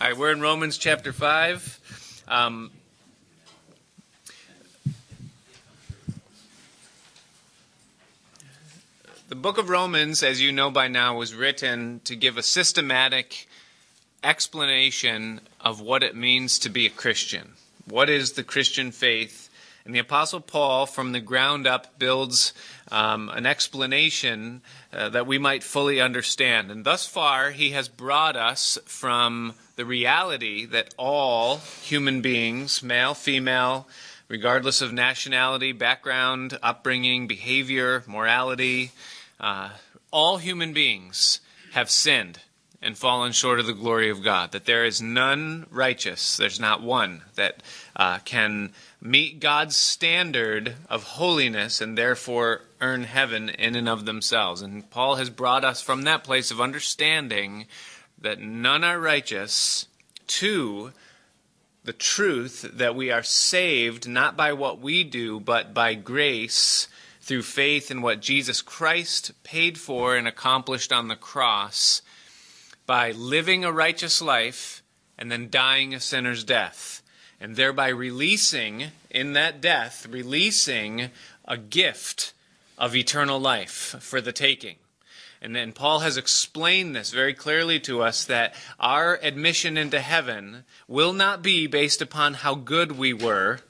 All right, we're in Romans chapter 5. Um, the book of Romans, as you know by now, was written to give a systematic explanation of what it means to be a Christian. What is the Christian faith? And the Apostle Paul, from the ground up, builds um, an explanation uh, that we might fully understand. And thus far, he has brought us from the reality that all human beings, male, female, regardless of nationality, background, upbringing, behavior, morality, uh, all human beings have sinned and fallen short of the glory of God. That there is none righteous, there's not one that uh, can meet God's standard of holiness and therefore earn heaven in and of themselves. And Paul has brought us from that place of understanding that none are righteous to the truth that we are saved not by what we do, but by grace through faith in what Jesus Christ paid for and accomplished on the cross by living a righteous life and then dying a sinner's death, and thereby releasing, in that death, releasing a gift of eternal life for the taking. And then Paul has explained this very clearly to us that our admission into heaven will not be based upon how good we were.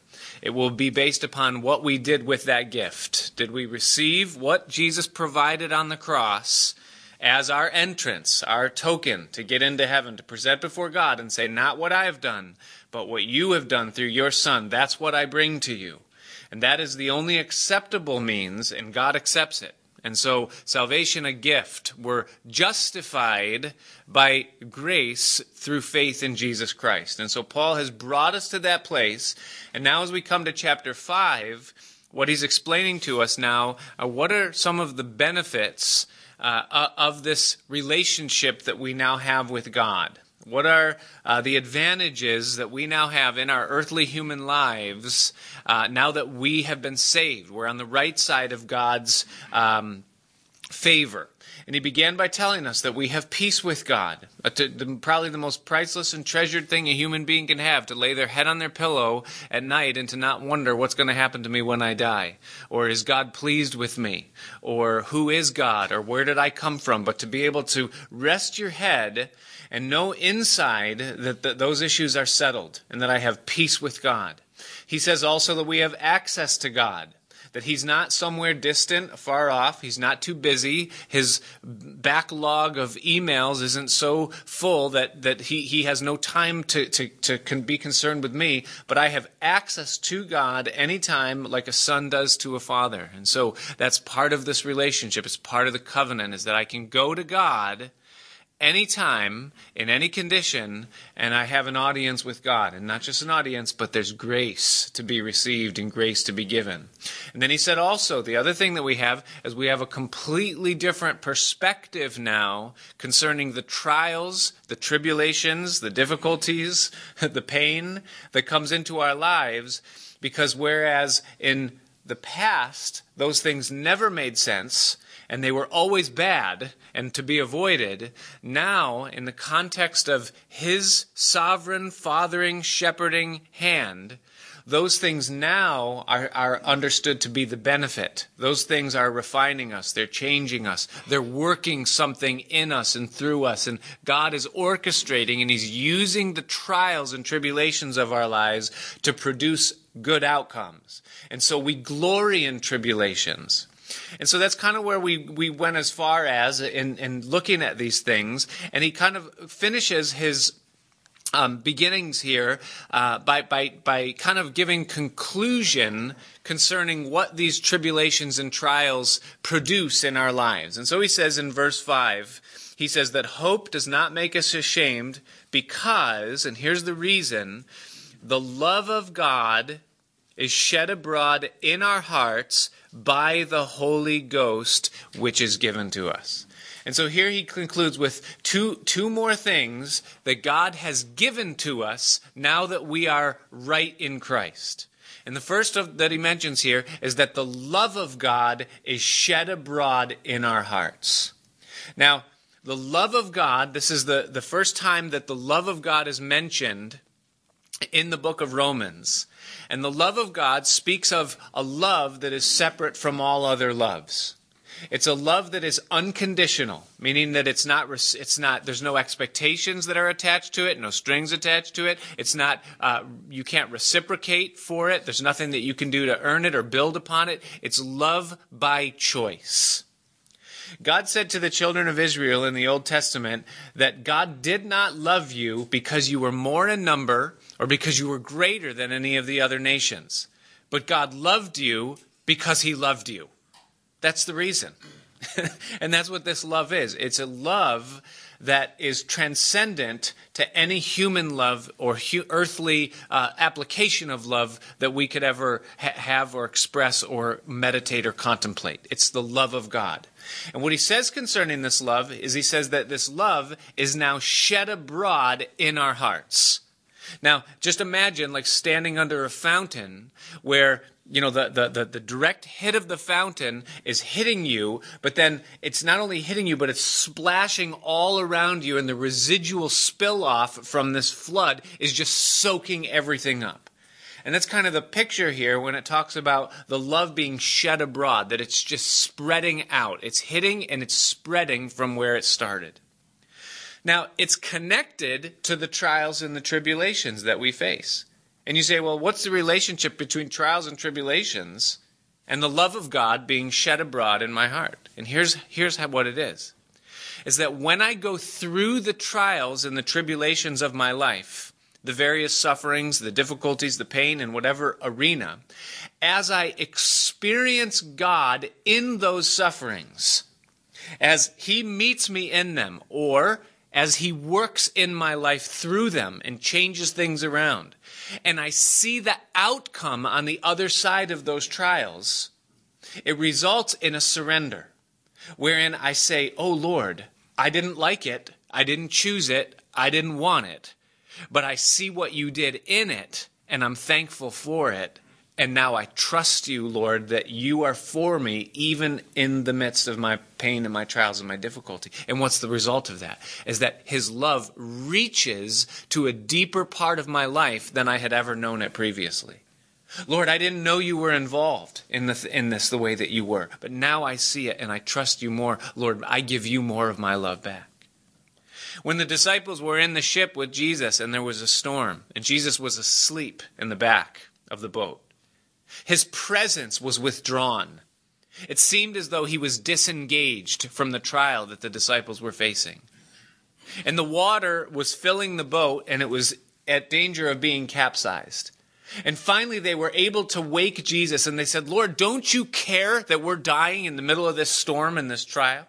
It will be based upon what we did with that gift. Did we receive what Jesus provided on the cross as our entrance, our token to get into heaven, to present before God and say, Not what I have done, but what you have done through your Son. That's what I bring to you. And that is the only acceptable means, and God accepts it. And so, salvation a gift. We're justified by grace through faith in Jesus Christ. And so, Paul has brought us to that place. And now, as we come to chapter 5, what he's explaining to us now are what are some of the benefits uh, of this relationship that we now have with God. What are uh, the advantages that we now have in our earthly human lives uh, now that we have been saved? We're on the right side of God's um, favor. And he began by telling us that we have peace with God. Uh, probably the most priceless and treasured thing a human being can have to lay their head on their pillow at night and to not wonder what's going to happen to me when I die. Or is God pleased with me? Or who is God? Or where did I come from? But to be able to rest your head and know inside that th- those issues are settled and that I have peace with God. He says also that we have access to God that he's not somewhere distant, far off. He's not too busy. His backlog of emails isn't so full that, that he, he has no time to, to, to be concerned with me, but I have access to God anytime like a son does to a father. And so that's part of this relationship. It's part of the covenant is that I can go to God anytime, in any condition, and I have an audience with God. And not just an audience, but there's grace to be received and grace to be given. And then he said also, the other thing that we have is we have a completely different perspective now concerning the trials, the tribulations, the difficulties, the pain that comes into our lives. Because whereas in the past, those things never made sense, and they were always bad and to be avoided. Now, in the context of His sovereign, fathering, shepherding hand, those things now are, are understood to be the benefit. Those things are refining us. They're changing us. They're working something in us and through us. And God is orchestrating and He's using the trials and tribulations of our lives to produce good outcomes. And so we glory in tribulations. And so that's kind of where we, we went as far as in, in looking at these things. And he kind of finishes his um, beginnings here uh, by, by, by kind of giving conclusion concerning what these tribulations and trials produce in our lives. And so he says in verse 5, he says that hope does not make us ashamed because, and here's the reason, the love of God is shed abroad in our hearts by the Holy Ghost, which is given to us. And so here he concludes with two, two more things that God has given to us now that we are right in Christ. And the first of, that he mentions here is that the love of God is shed abroad in our hearts. Now, the love of God, this is the, the first time that the love of God is mentioned in the book of Romans. And the love of God speaks of a love that is separate from all other loves. It's a love that is unconditional, meaning that it's not, it's not, there's no expectations that are attached to it, no strings attached to it. It's not, uh, you can't reciprocate for it. There's nothing that you can do to earn it or build upon it. It's love by choice. God said to the children of Israel in the Old Testament that God did not love you because you were more in number or because you were greater than any of the other nations, but God loved you because he loved you. That's the reason. and that's what this love is. It's a love that is transcendent to any human love or hu- earthly uh, application of love that we could ever ha- have or express or meditate or contemplate. It's the love of God. And what he says concerning this love is he says that this love is now shed abroad in our hearts. Now, just imagine like standing under a fountain where you know the, the, the, the, direct hit of the fountain is hitting you but then it's not only hitting you but it's splashing all around you and the residual spill off from this flood is just soaking everything up. And that's kind of the picture here when it talks about the love being shed abroad that it's just spreading out. It's hitting and it's spreading from where it started. Now it's connected to the trials and the tribulations that we face and you say, well, what's the relationship between trials and tribulations and the love of God being shed abroad in my heart? And here's, here's how, what it is. Is that when I go through the trials and the tribulations of my life, the various sufferings, the difficulties, the pain, in whatever arena, as I experience God in those sufferings, as He meets me in them, or as He works in my life through them and changes things around, and I see the outcome on the other side of those trials, it results in a surrender wherein I say, Oh Lord, I didn't like it. I didn't choose it. I didn't want it. But I see what you did in it, and I'm thankful for it. And now I trust you, Lord, that you are for me even in the midst of my pain and my trials and my difficulty. And what's the result of that? Is that his love reaches to a deeper part of my life than I had ever known it previously. Lord, I didn't know you were involved in, the, in this the way that you were, but now I see it and I trust you more. Lord, I give you more of my love back. When the disciples were in the ship with Jesus and there was a storm, and Jesus was asleep in the back of the boat, his presence was withdrawn. It seemed as though he was disengaged from the trial that the disciples were facing. And the water was filling the boat, and it was at danger of being capsized. And finally, they were able to wake Jesus, and they said, Lord, don't you care that we're dying in the middle of this storm and this trial?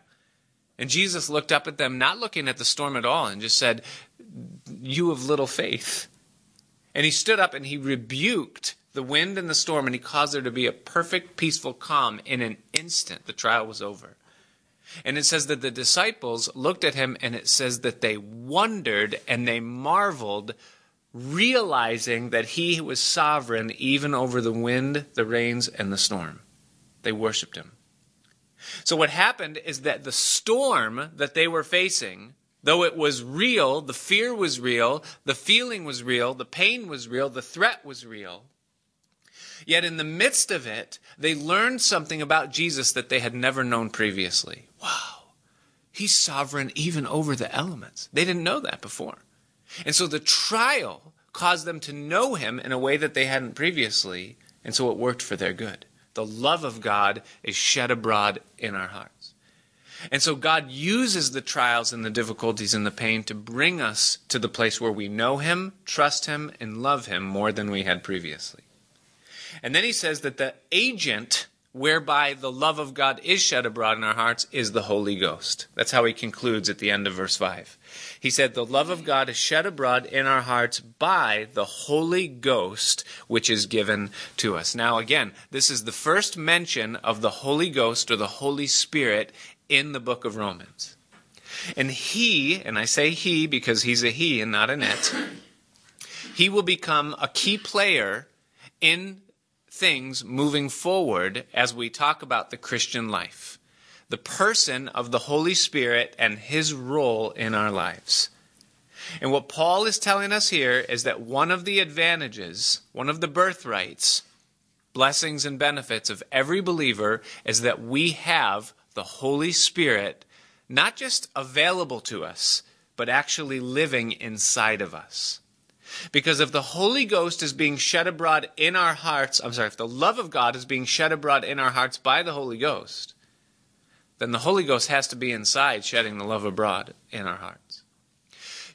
And Jesus looked up at them, not looking at the storm at all, and just said, You have little faith. And he stood up and he rebuked the wind and the storm, and he caused there to be a perfect, peaceful calm. In an instant, the trial was over. And it says that the disciples looked at him, and it says that they wondered and they marveled, realizing that he was sovereign even over the wind, the rains, and the storm. They worshiped him. So, what happened is that the storm that they were facing, though it was real, the fear was real, the feeling was real, the pain was real, the threat was real, Yet in the midst of it, they learned something about Jesus that they had never known previously. Wow, he's sovereign even over the elements. They didn't know that before. And so the trial caused them to know him in a way that they hadn't previously, and so it worked for their good. The love of God is shed abroad in our hearts. And so God uses the trials and the difficulties and the pain to bring us to the place where we know Him, trust Him, and love Him more than we had previously. And then he says that the agent whereby the love of God is shed abroad in our hearts is the Holy Ghost. That's how he concludes at the end of verse 5. He said, The love of God is shed abroad in our hearts by the Holy Ghost, which is given to us. Now, again, this is the first mention of the Holy Ghost or the Holy Spirit in the book of Romans. And he, and I say he because he's a he and not an it, he will become a key player in things moving forward as we talk about the Christian life. the person of the Holy Spirit and his role in our lives. And what Paul is telling us here is that one of the advantages, one of the birthrights, blessings, and benefits of every believer is that we have the Holy Spirit not just available to us, but actually living inside of us. Because if the Holy Ghost is being shed abroad in our hearts, I'm sorry, if the love of God is being shed abroad in our hearts by the Holy Ghost, then the Holy Ghost has to be inside shedding the love abroad in our hearts.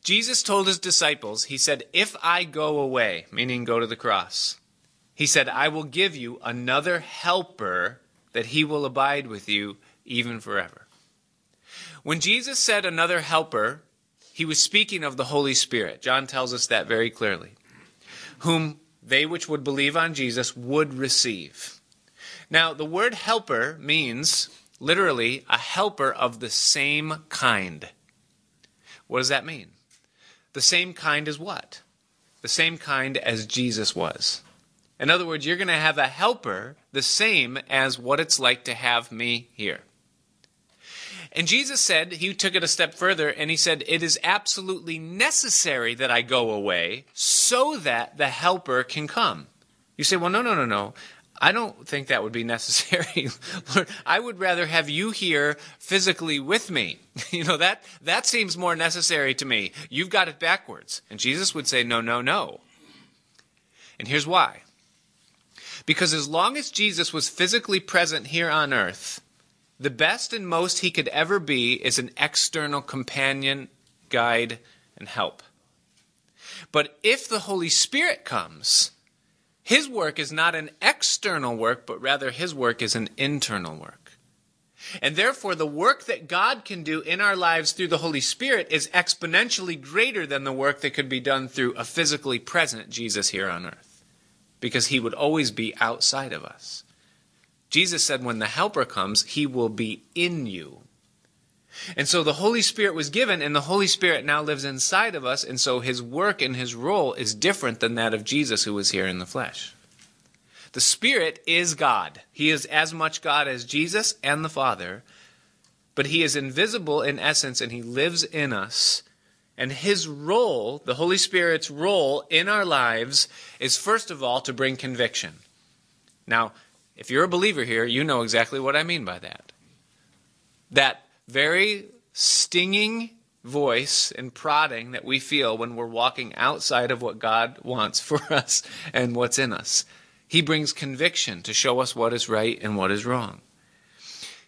Jesus told his disciples, He said, If I go away, meaning go to the cross, He said, I will give you another helper that He will abide with you even forever. When Jesus said another helper, he was speaking of the Holy Spirit. John tells us that very clearly. Whom they which would believe on Jesus would receive. Now, the word helper means literally a helper of the same kind. What does that mean? The same kind as what? The same kind as Jesus was. In other words, you're going to have a helper the same as what it's like to have me here. And Jesus said, he took it a step further and he said, It is absolutely necessary that I go away so that the helper can come. You say, Well, no, no, no, no. I don't think that would be necessary. Lord, I would rather have you here physically with me. You know, that, that seems more necessary to me. You've got it backwards. And Jesus would say, No, no, no. And here's why. Because as long as Jesus was physically present here on earth, the best and most he could ever be is an external companion, guide, and help. But if the Holy Spirit comes, his work is not an external work, but rather his work is an internal work. And therefore, the work that God can do in our lives through the Holy Spirit is exponentially greater than the work that could be done through a physically present Jesus here on earth, because he would always be outside of us. Jesus said, when the Helper comes, he will be in you. And so the Holy Spirit was given, and the Holy Spirit now lives inside of us, and so his work and his role is different than that of Jesus who was here in the flesh. The Spirit is God. He is as much God as Jesus and the Father, but he is invisible in essence, and he lives in us. And his role, the Holy Spirit's role in our lives, is first of all to bring conviction. Now, if you're a believer here, you know exactly what I mean by that. That very stinging voice and prodding that we feel when we're walking outside of what God wants for us and what's in us. He brings conviction to show us what is right and what is wrong.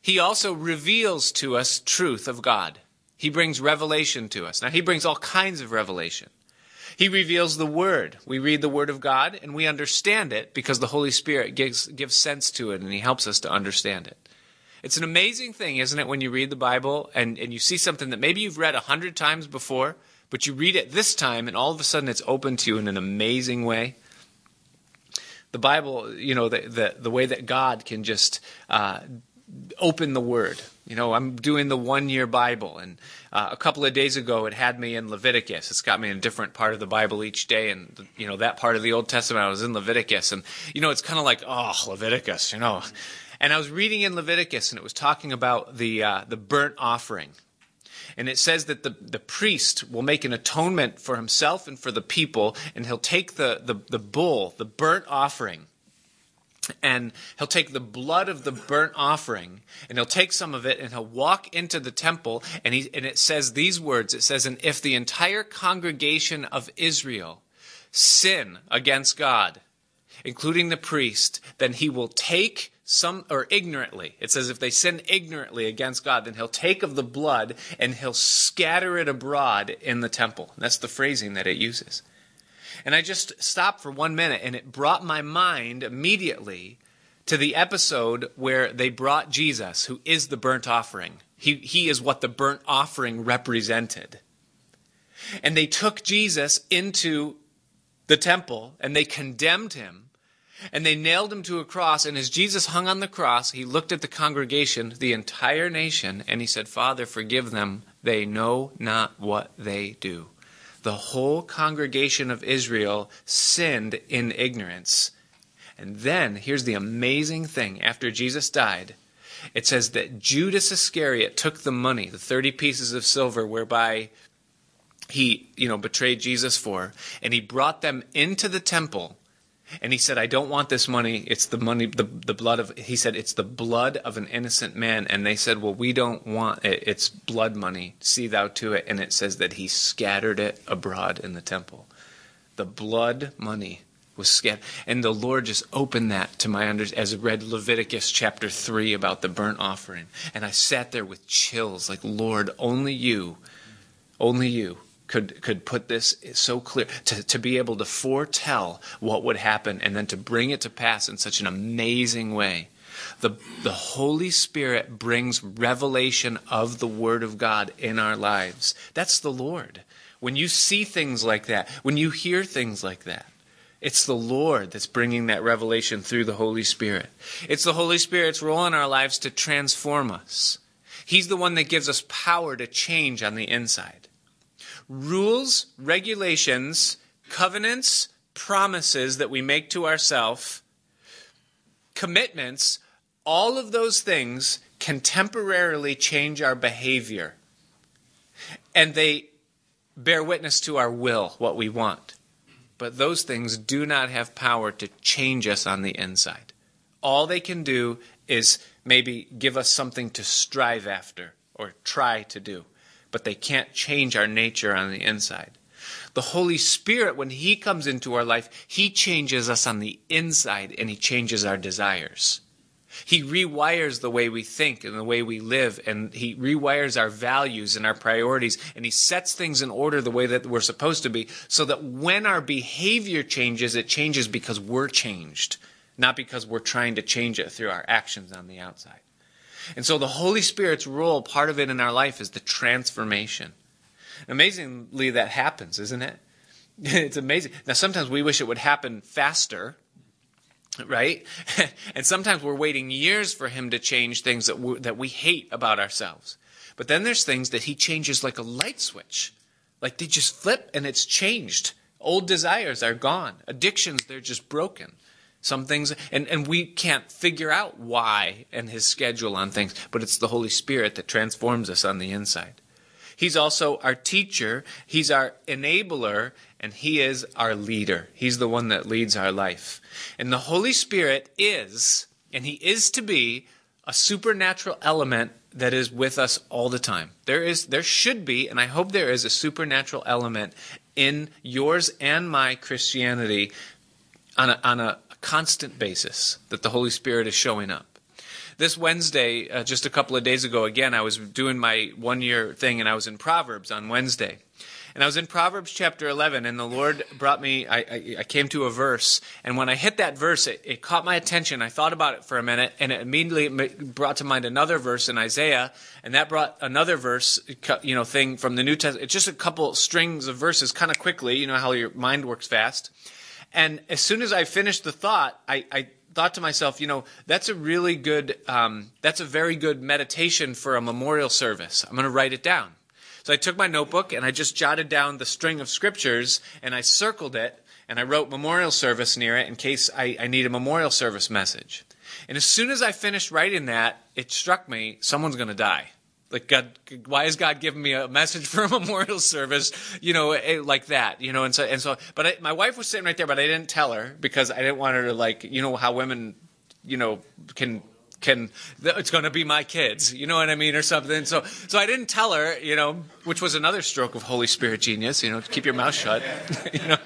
He also reveals to us truth of God. He brings revelation to us. Now, he brings all kinds of revelation. He reveals the Word. We read the Word of God and we understand it because the Holy Spirit gives, gives sense to it and He helps us to understand it. It's an amazing thing, isn't it, when you read the Bible and, and you see something that maybe you've read a hundred times before, but you read it this time and all of a sudden it's open to you in an amazing way? The Bible, you know, the, the, the way that God can just uh, open the Word. You know, I'm doing the one year Bible, and uh, a couple of days ago it had me in Leviticus. It's got me in a different part of the Bible each day, and you know that part of the Old Testament I was in Leviticus, and you know it's kind of like oh Leviticus, you know. And I was reading in Leviticus, and it was talking about the uh, the burnt offering, and it says that the, the priest will make an atonement for himself and for the people, and he'll take the, the, the bull, the burnt offering, and he'll take the blood of the burnt offering and he'll take some of it and he'll walk into the temple and he and it says these words. It says and if the entire congregation of Israel sin against God including the priest then he will take some or ignorantly. It says if they sin ignorantly against God then he'll take of the blood and he'll scatter it abroad in the temple. That's the phrasing that it uses and I just stopped for one minute and it brought my mind immediately to the episode where they brought Jesus, who is the burnt offering. He, he is what the burnt offering represented. And they took Jesus into the temple and they condemned him and they nailed him to a cross. And as Jesus hung on the cross, he looked at the congregation, the entire nation, and he said, Father, forgive them. They know not what they do the whole congregation of Israel sinned in ignorance. And then, here's the amazing thing after Jesus died, it says that Judas Iscariot took the money, the 30 pieces of silver whereby he, you know, betrayed Jesus for, and he brought them into the temple. And he said, I don't want this money. It's the money, the, the blood of, he said, it's the blood of an innocent man. And they said, well, we don't want it. It's blood money. See thou to it. And it says that he scattered it abroad in the temple. The blood money was scattered. And the Lord just opened that to my under, as I read Leviticus chapter 3 about the burnt offering. And I sat there with chills, like, Lord, only you, only you could could put this so clear to, to be able to foretell what would happen and then to bring it to pass in such an amazing way. The, the Holy Spirit brings revelation of the Word of God in our lives. That's the Lord. When you see things like that, when you hear things like that, it's the Lord that's bringing that revelation through the Holy Spirit. It's the Holy Spirit's role in our lives to transform us. He's the one that gives us power to change on the inside rules, regulations, covenants, promises that we make to ourselves, commitments, all of those things can temporarily change our behavior. And they bear witness to our will, what we want. But those things do not have power to change us on the inside. All they can do is maybe give us something to strive after or try to do but they can't change our nature on the inside. The Holy Spirit, when He comes into our life, He changes us on the inside and He changes our desires. He rewires the way we think and the way we live, and He rewires our values and our priorities, and He sets things in order the way that we're supposed to be, so that when our behavior changes, it changes because we're changed, not because we're trying to change it through our actions on the outside. And so the Holy Spirit's role, part of it in our life, is the transformation. Amazingly, that happens, isn't it? It's amazing. Now, sometimes we wish it would happen faster, right? and sometimes we're waiting years for Him to change things that we, that we hate about ourselves. But then there's things that He changes like a light switch. Like they just flip and it's changed. Old desires are gone. Addictions, they're just broken. Some things, and, and we can't figure out why and his schedule on things, but it's the Holy Spirit that transforms us on the inside. He's also our teacher, he's our enabler, and he is our leader. He's the one that leads our life. And the Holy Spirit is, and he is to be, a supernatural element that is with us all the time. There is there should be and I hope there is a supernatural element in yours and my Christianity on a, on a constant basis that the Holy Spirit is showing up. This Wednesday, uh, just a couple of days ago, again, I was doing my one year thing and I was in Proverbs on Wednesday. And I was in Proverbs chapter 11, and the Lord brought me, I, I, I came to a verse, and when I hit that verse, it, it, caught my attention. I thought about it for a minute, and it immediately brought to mind another verse in Isaiah, and that brought another verse, you know, thing from the New Testament. It's just a couple strings of verses kind of quickly, you know how your mind works fast. And as soon as I finished the thought, I, I thought to myself, you know, that's a really good, um, that's a very good meditation for a memorial service. I'm going to write it down. So I took my notebook and I just jotted down the string of scriptures and I circled it and I wrote memorial service near it in case I, I need a memorial service message. And as soon as I finished writing that, it struck me someone's going to die. Like God, why is God giving me a message for a memorial service? You know, eh, like that. You know, and so and so. But I, my wife was sitting right there, but I didn't tell her because I didn't want her to like. You know how women, you know, can can it's going to be my kids you know what i mean or something so so i didn't tell her you know which was another stroke of holy spirit genius you know keep your mouth shut you know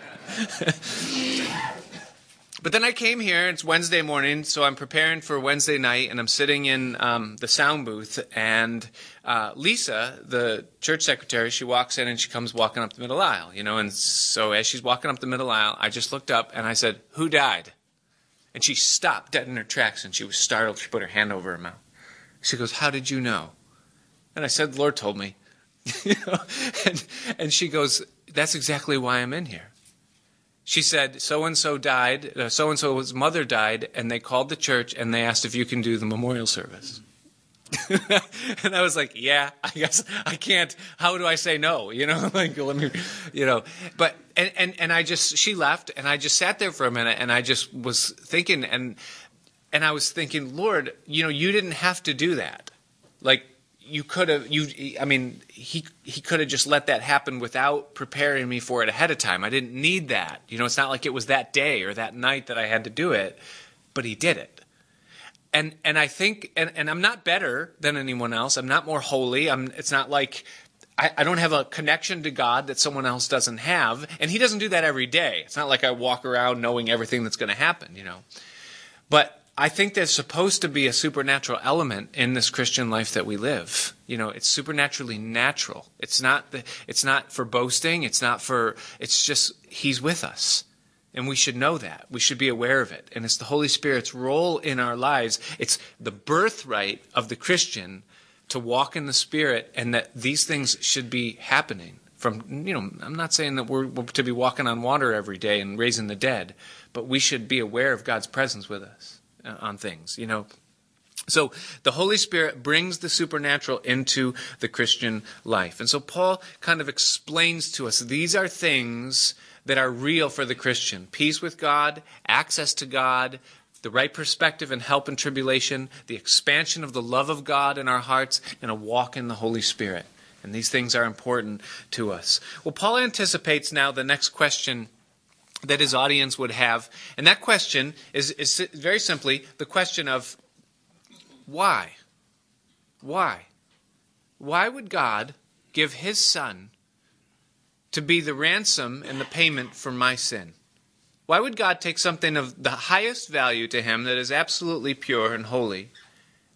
but then I came here. It's Wednesday morning, so I'm preparing for Wednesday night, and I'm sitting in um, the sound booth. And uh, Lisa, the church secretary, she walks in and she comes walking up the middle aisle, you know. And so as she's walking up the middle aisle, I just looked up and I said, "Who died?" And she stopped dead in her tracks, and she was startled. She put her hand over her mouth. She goes, "How did you know?" And I said, "The Lord told me." and, and she goes, "That's exactly why I'm in here." She said so and so died, uh, so and so's mother died, and they called the church and they asked if you can do the memorial service. and I was like, yeah, I guess I can't. How do I say no? You know, like let me, you know. But and and and I just she left, and I just sat there for a minute, and I just was thinking, and and I was thinking, Lord, you know, you didn't have to do that. Like you could have you I mean, he he could have just let that happen without preparing me for it ahead of time. I didn't need that. You know, it's not like it was that day or that night that I had to do it, but he did it. And and I think and, and I'm not better than anyone else. I'm not more holy. I'm it's not like I, I don't have a connection to God that someone else doesn't have. And he doesn't do that every day. It's not like I walk around knowing everything that's going to happen, you know. But I think there's supposed to be a supernatural element in this Christian life that we live. You know, it's supernaturally natural. It's not the, it's not for boasting. It's not for. It's just He's with us, and we should know that. We should be aware of it. And it's the Holy Spirit's role in our lives. It's the birthright of the Christian to walk in the Spirit, and that these things should be happening. From you know, I'm not saying that we're, we're to be walking on water every day and raising the dead, but we should be aware of God's presence with us. Uh, on things, you know. So the Holy Spirit brings the supernatural into the Christian life. And so Paul kind of explains to us these are things that are real for the Christian peace with God, access to God, the right perspective and help in tribulation, the expansion of the love of God in our hearts, and a walk in the Holy Spirit. And these things are important to us. Well, Paul anticipates now the next question that his audience would have. And that question is, is very simply the question of why? Why? Why would God give his son to be the ransom and the payment for my sin? Why would God take something of the highest value to him that is absolutely pure and holy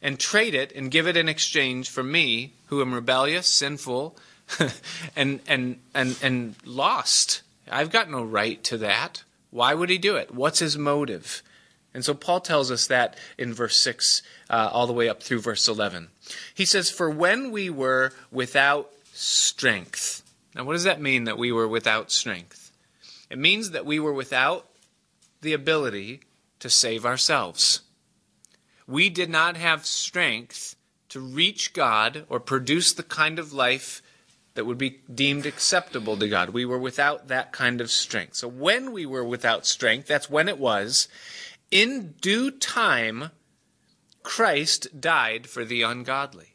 and trade it and give it in exchange for me, who am rebellious, sinful, and, and, and, and lost? I've got no right to that. Why would he do it? What's his motive? And so Paul tells us that in verse 6 uh, all the way up through verse 11. He says, For when we were without strength. Now, what does that mean that we were without strength? It means that we were without the ability to save ourselves. We did not have strength to reach God or produce the kind of life that would be deemed acceptable to God. We were without that kind of strength. So when we were without strength, that's when it was, in due time, Christ died for the ungodly.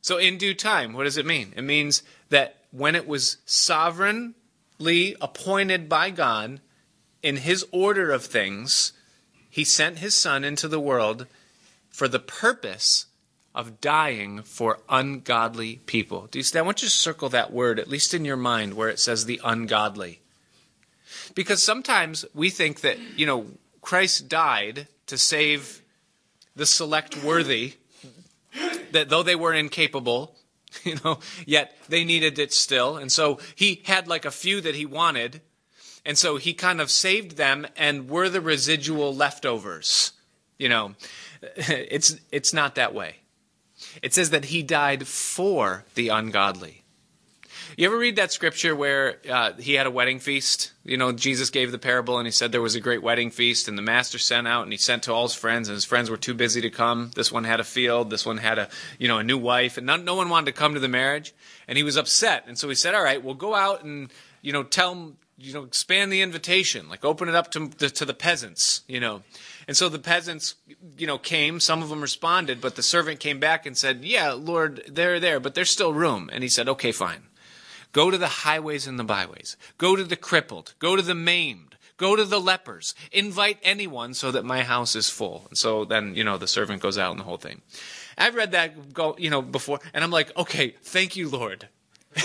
So in due time, what does it mean? It means that when it was sovereignly appointed by God in his order of things, he sent his son into the world for the purpose of dying for ungodly people. Do you see? I want you to circle that word, at least in your mind, where it says the ungodly. Because sometimes we think that, you know, Christ died to save the select worthy, that though they were incapable, you know, yet they needed it still. And so he had like a few that he wanted. And so he kind of saved them and were the residual leftovers. You know, it's, it's not that way. It says that he died for the ungodly. You ever read that scripture where uh, he had a wedding feast? You know, Jesus gave the parable and he said there was a great wedding feast, and the master sent out and he sent to all his friends, and his friends were too busy to come. This one had a field, this one had a you know a new wife, and no one wanted to come to the marriage, and he was upset, and so he said, "All right, we'll go out and you know tell you know expand the invitation, like open it up to to the peasants, you know." And so the peasants, you know, came. Some of them responded, but the servant came back and said, "Yeah, Lord, they're there, but there's still room." And he said, "Okay, fine. Go to the highways and the byways. Go to the crippled. Go to the maimed. Go to the lepers. Invite anyone so that my house is full." And so then, you know, the servant goes out and the whole thing. I've read that go, you know, before, and I'm like, "Okay, thank you, Lord."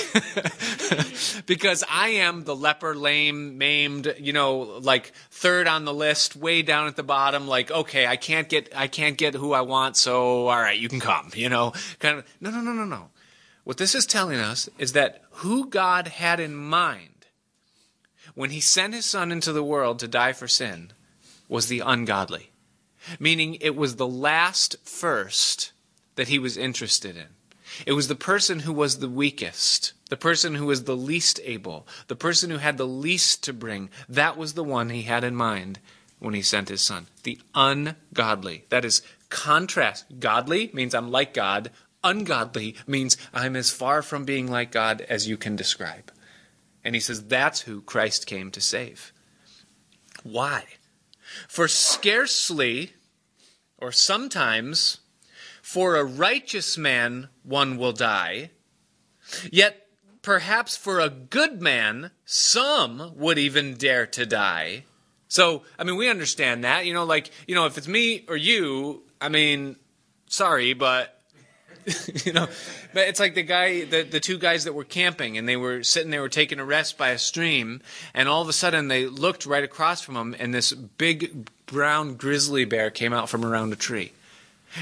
because I am the leper, lame, maimed, you know, like third on the list, way down at the bottom. Like, okay, I can't get, I can't get who I want, so all right, you can come. You know, kind of. No, no, no, no, no. What this is telling us is that who God had in mind when He sent His Son into the world to die for sin was the ungodly, meaning it was the last first that He was interested in. It was the person who was the weakest, the person who was the least able, the person who had the least to bring. That was the one he had in mind when he sent his son. The ungodly. That is contrast. Godly means I'm like God. Ungodly means I'm as far from being like God as you can describe. And he says that's who Christ came to save. Why? For scarcely or sometimes, for a righteous man one will die, yet perhaps for a good man some would even dare to die. So, I mean, we understand that. You know, like, you know, if it's me or you, I mean, sorry, but you know, but it's like the guy, the, the two guys that were camping and they were sitting, they were taking a rest by a stream, and all of a sudden they looked right across from them, and this big brown grizzly bear came out from around a tree.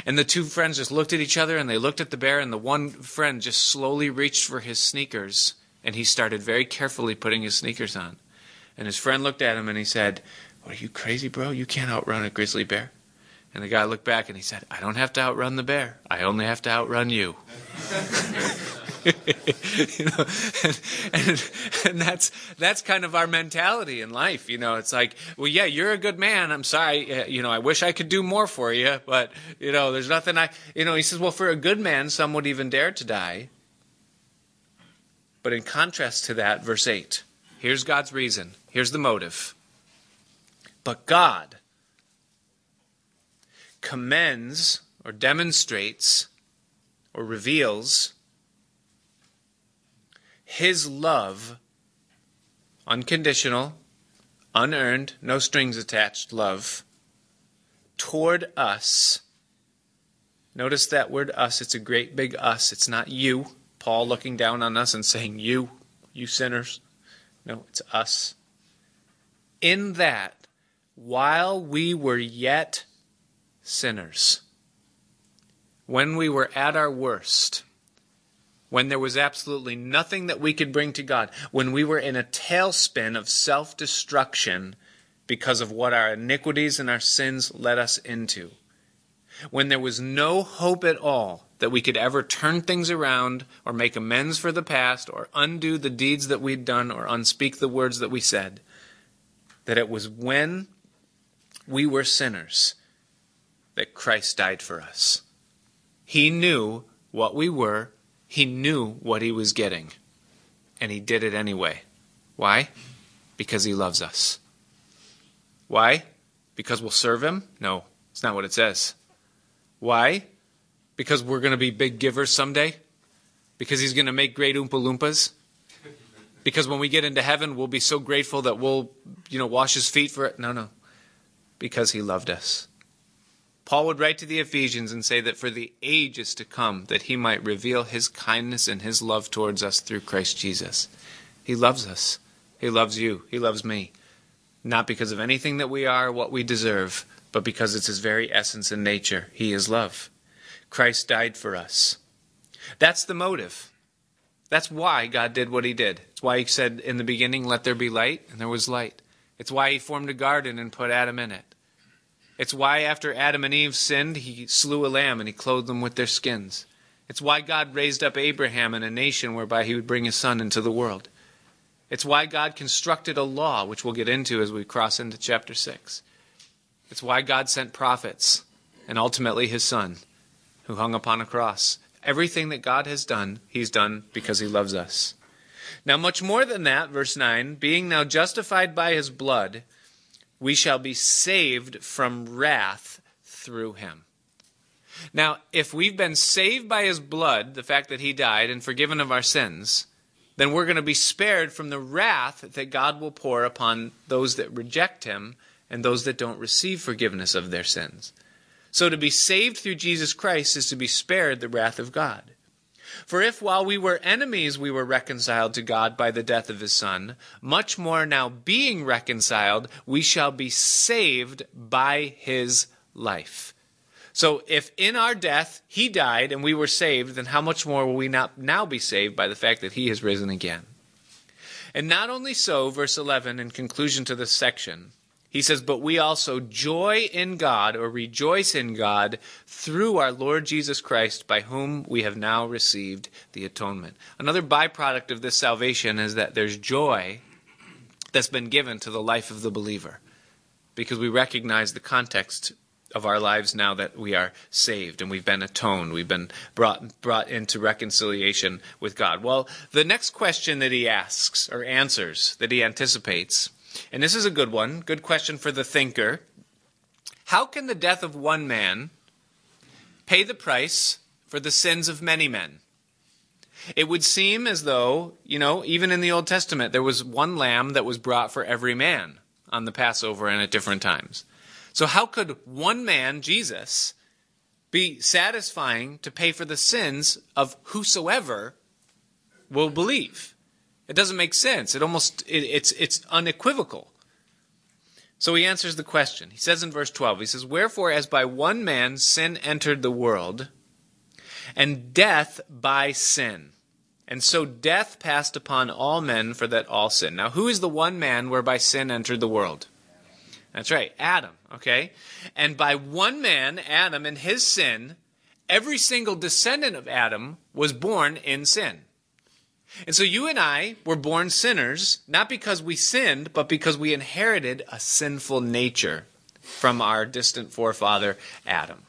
And the two friends just looked at each other and they looked at the bear, and the one friend just slowly reached for his sneakers and he started very carefully putting his sneakers on. And his friend looked at him and he said, Are you crazy, bro? You can't outrun a grizzly bear. And the guy looked back and he said, I don't have to outrun the bear. I only have to outrun you. you know, and, and, and, that's that's kind of our mentality in life. You know, it's like, well, yeah, you're a good man. I'm sorry. Uh, you know, I wish I could do more for you, but you know, there's nothing I. You know, he says, well, for a good man, some would even dare to die. But in contrast to that, verse eight, here's God's reason. Here's the motive. But God commends or demonstrates or reveals his love, unconditional, unearned, no strings attached love, toward us. Notice that word us, it's a great big us. It's not you, Paul looking down on us and saying, You, you sinners. No, it's us. In that, while we were yet sinners. When we were at our worst, when there was absolutely nothing that we could bring to God, when we were in a tailspin of self destruction because of what our iniquities and our sins led us into, when there was no hope at all that we could ever turn things around or make amends for the past or undo the deeds that we'd done or unspeak the words that we said, that it was when we were sinners that Christ died for us. He knew what we were, He knew what He was getting, and He did it anyway. Why? Because He loves us. Why? Because we'll serve Him? No, it's not what it says. Why? Because we're going to be big givers someday? Because He's going to make great Oompa Loompas? Because when we get into heaven, we'll be so grateful that we'll, you know, wash His feet for it? No, no. Because He loved us. Paul would write to the Ephesians and say that for the ages to come, that he might reveal his kindness and his love towards us through Christ Jesus. He loves us. He loves you. He loves me. Not because of anything that we are, what we deserve, but because it's his very essence and nature. He is love. Christ died for us. That's the motive. That's why God did what he did. It's why he said in the beginning, Let there be light, and there was light. It's why he formed a garden and put Adam in it. It's why after Adam and Eve sinned, he slew a lamb and he clothed them with their skins. It's why God raised up Abraham and a nation whereby he would bring his son into the world. It's why God constructed a law, which we'll get into as we cross into chapter 6. It's why God sent prophets and ultimately his son, who hung upon a cross. Everything that God has done, he's done because he loves us. Now, much more than that, verse 9, being now justified by his blood, we shall be saved from wrath through him. Now, if we've been saved by his blood, the fact that he died and forgiven of our sins, then we're going to be spared from the wrath that God will pour upon those that reject him and those that don't receive forgiveness of their sins. So to be saved through Jesus Christ is to be spared the wrath of God. For if while we were enemies we were reconciled to God by the death of his Son, much more now being reconciled, we shall be saved by his life. So if in our death he died and we were saved, then how much more will we not now be saved by the fact that he has risen again? And not only so, verse 11, in conclusion to this section, he says, But we also joy in God or rejoice in God through our Lord Jesus Christ, by whom we have now received the atonement. Another byproduct of this salvation is that there's joy that's been given to the life of the believer because we recognize the context of our lives now that we are saved and we've been atoned, we've been brought brought into reconciliation with God. Well, the next question that he asks or answers that he anticipates and this is a good one, good question for the thinker. How can the death of one man pay the price for the sins of many men? It would seem as though, you know, even in the Old Testament, there was one lamb that was brought for every man on the Passover and at different times. So, how could one man, Jesus, be satisfying to pay for the sins of whosoever will believe? It doesn't make sense. It almost it, it's it's unequivocal. So he answers the question. He says in verse 12, he says, Wherefore, as by one man sin entered the world, and death by sin. And so death passed upon all men for that all sin. Now, who is the one man whereby sin entered the world? That's right, Adam, okay? And by one man, Adam, and his sin, every single descendant of Adam was born in sin. And so you and I were born sinners, not because we sinned, but because we inherited a sinful nature from our distant forefather, Adam.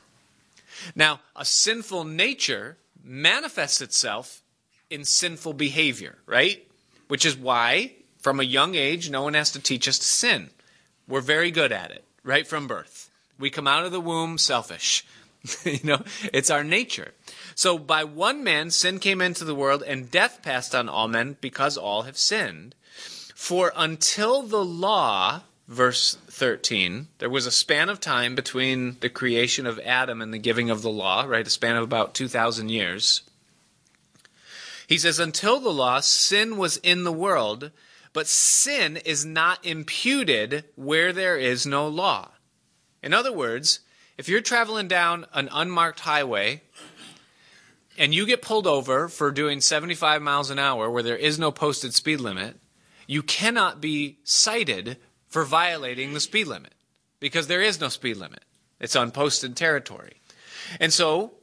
Now, a sinful nature manifests itself in sinful behavior, right? Which is why, from a young age, no one has to teach us to sin. We're very good at it, right from birth. We come out of the womb selfish. you know, it's our nature. So by one man sin came into the world, and death passed on all men because all have sinned. For until the law, verse 13, there was a span of time between the creation of Adam and the giving of the law, right? A span of about 2,000 years. He says, until the law, sin was in the world, but sin is not imputed where there is no law. In other words, if you're traveling down an unmarked highway and you get pulled over for doing 75 miles an hour where there is no posted speed limit, you cannot be cited for violating the speed limit because there is no speed limit. It's unposted territory. And so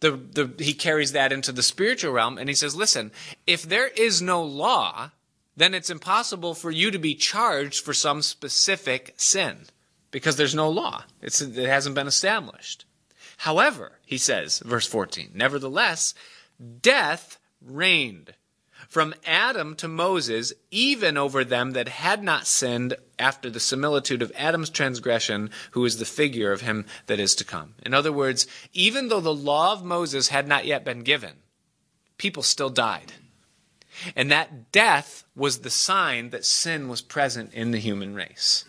the, the, he carries that into the spiritual realm and he says, listen, if there is no law, then it's impossible for you to be charged for some specific sin because there's no law. It's, it hasn't been established. However, he says, verse 14, nevertheless, death reigned from Adam to Moses, even over them that had not sinned after the similitude of Adam's transgression, who is the figure of him that is to come. In other words, even though the law of Moses had not yet been given, people still died. And that death was the sign that sin was present in the human race.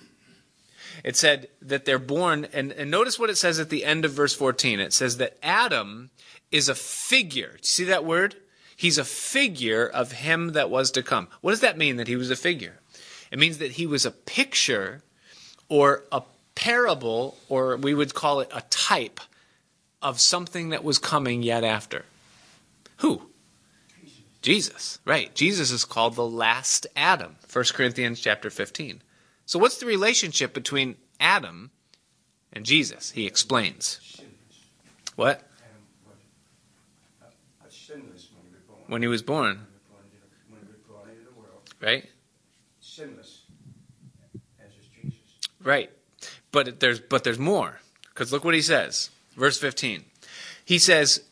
It said that they're born, and, and notice what it says at the end of verse 14. It says that Adam is a figure. See that word? He's a figure of him that was to come. What does that mean that he was a figure? It means that he was a picture or a parable, or we would call it a type of something that was coming yet after. Who? Jesus, right. Jesus is called the last Adam. 1 Corinthians chapter 15. So, what's the relationship between Adam and Jesus? He explains. What? When he was born. Right? Sinless, as Jesus. Right. But there's but there's more. Because look what he says. Verse 15. He says,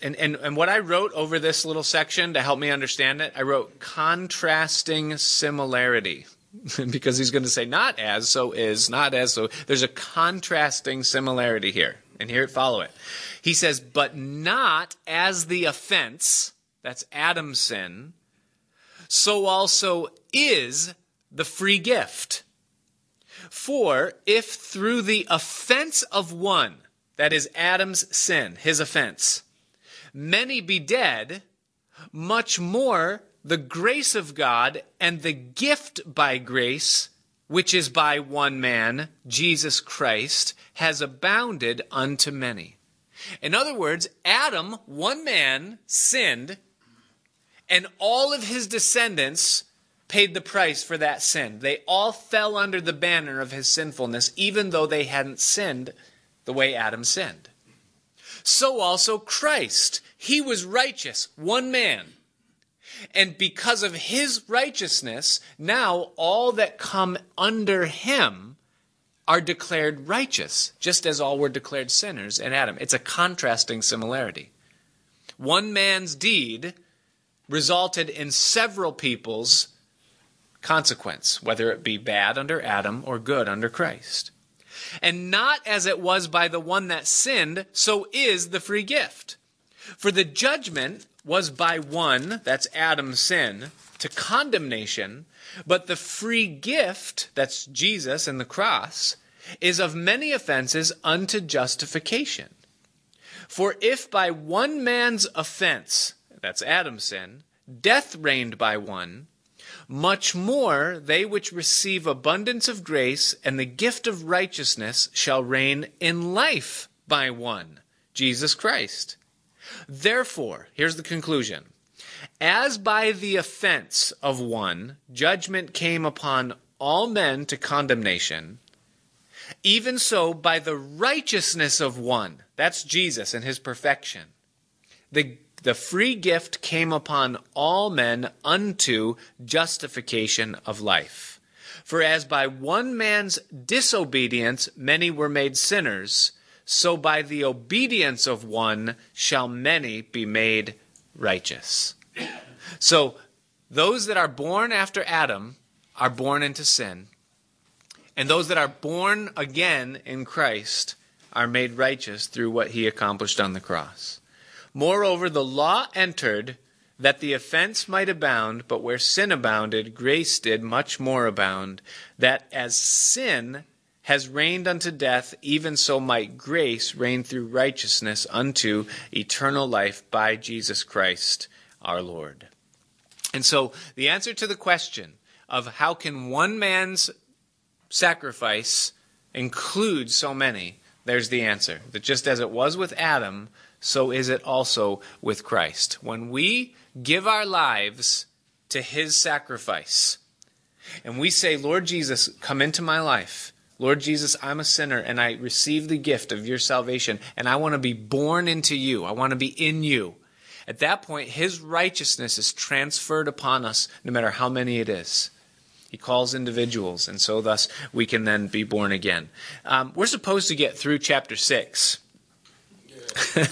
and, and, and what I wrote over this little section to help me understand it, I wrote contrasting similarity. because he's going to say not as, so is, not as, so. There's a contrasting similarity here. And here it follow it. He says, but not as the offense, that's Adam's sin, so also is the free gift. For if through the offense of one, that is Adam's sin, his offense, many be dead, much more the grace of God and the gift by grace, which is by one man, Jesus Christ, has abounded unto many. In other words, Adam, one man, sinned, and all of his descendants paid the price for that sin. They all fell under the banner of his sinfulness, even though they hadn't sinned the way Adam sinned. So also Christ. He was righteous, one man. And because of his righteousness, now all that come under him are declared righteous, just as all were declared sinners in Adam. It's a contrasting similarity. One man's deed resulted in several people's consequence, whether it be bad under Adam or good under Christ. And not as it was by the one that sinned, so is the free gift. For the judgment was by one, that's Adam's sin, to condemnation, but the free gift, that's Jesus and the cross, is of many offenses unto justification. For if by one man's offense, that's Adam's sin, death reigned by one, much more they which receive abundance of grace and the gift of righteousness shall reign in life by one, Jesus Christ. Therefore, here's the conclusion. As by the offense of one, judgment came upon all men to condemnation, even so by the righteousness of one, that's Jesus and his perfection, the the free gift came upon all men unto justification of life. For as by one man's disobedience many were made sinners, so by the obedience of one shall many be made righteous. So those that are born after Adam are born into sin, and those that are born again in Christ are made righteous through what he accomplished on the cross. Moreover, the law entered that the offense might abound, but where sin abounded, grace did much more abound, that as sin has reigned unto death, even so might grace reign through righteousness unto eternal life by Jesus Christ our Lord. And so the answer to the question of how can one man's sacrifice include so many, there's the answer. That just as it was with Adam, so is it also with Christ. When we give our lives to his sacrifice, and we say, Lord Jesus, come into my life. Lord Jesus, I'm a sinner and I receive the gift of your salvation and I want to be born into you. I want to be in you. At that point, his righteousness is transferred upon us no matter how many it is. He calls individuals, and so thus we can then be born again. Um, we're supposed to get through chapter 6.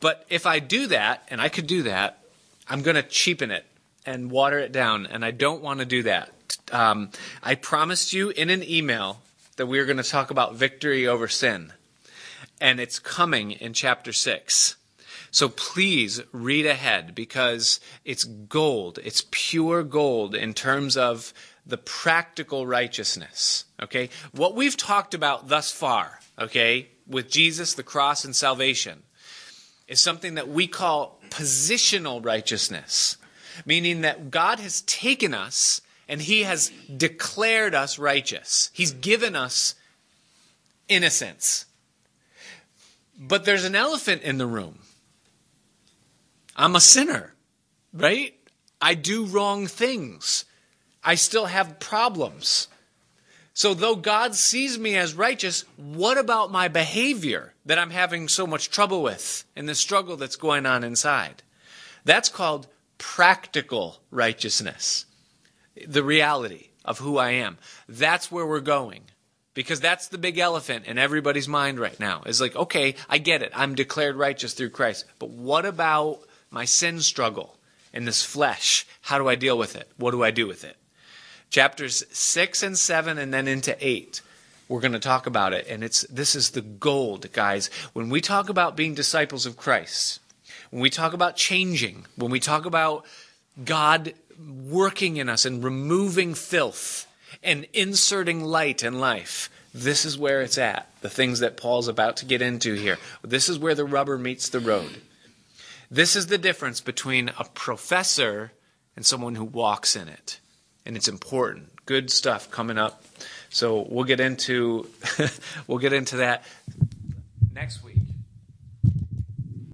but if I do that, and I could do that, I'm going to cheapen it and water it down, and I don't want to do that. Um, I promised you in an email that we are going to talk about victory over sin, and it's coming in chapter 6. So please read ahead because it's gold. It's pure gold in terms of the practical righteousness. Okay? What we've talked about thus far, okay, with Jesus, the cross, and salvation is something that we call positional righteousness, meaning that God has taken us and he has declared us righteous. He's given us innocence. But there's an elephant in the room. I'm a sinner, right? I do wrong things. I still have problems. So, though God sees me as righteous, what about my behavior that I'm having so much trouble with and the struggle that's going on inside? That's called practical righteousness, the reality of who I am. That's where we're going. Because that's the big elephant in everybody's mind right now. Is like, okay, I get it. I'm declared righteous through Christ. But what about my sin struggle in this flesh? How do I deal with it? What do I do with it? chapters 6 and 7 and then into 8 we're going to talk about it and it's this is the gold guys when we talk about being disciples of Christ when we talk about changing when we talk about God working in us and removing filth and inserting light in life this is where it's at the things that Paul's about to get into here this is where the rubber meets the road this is the difference between a professor and someone who walks in it and it's important. Good stuff coming up. So we'll get into we'll get into that next week.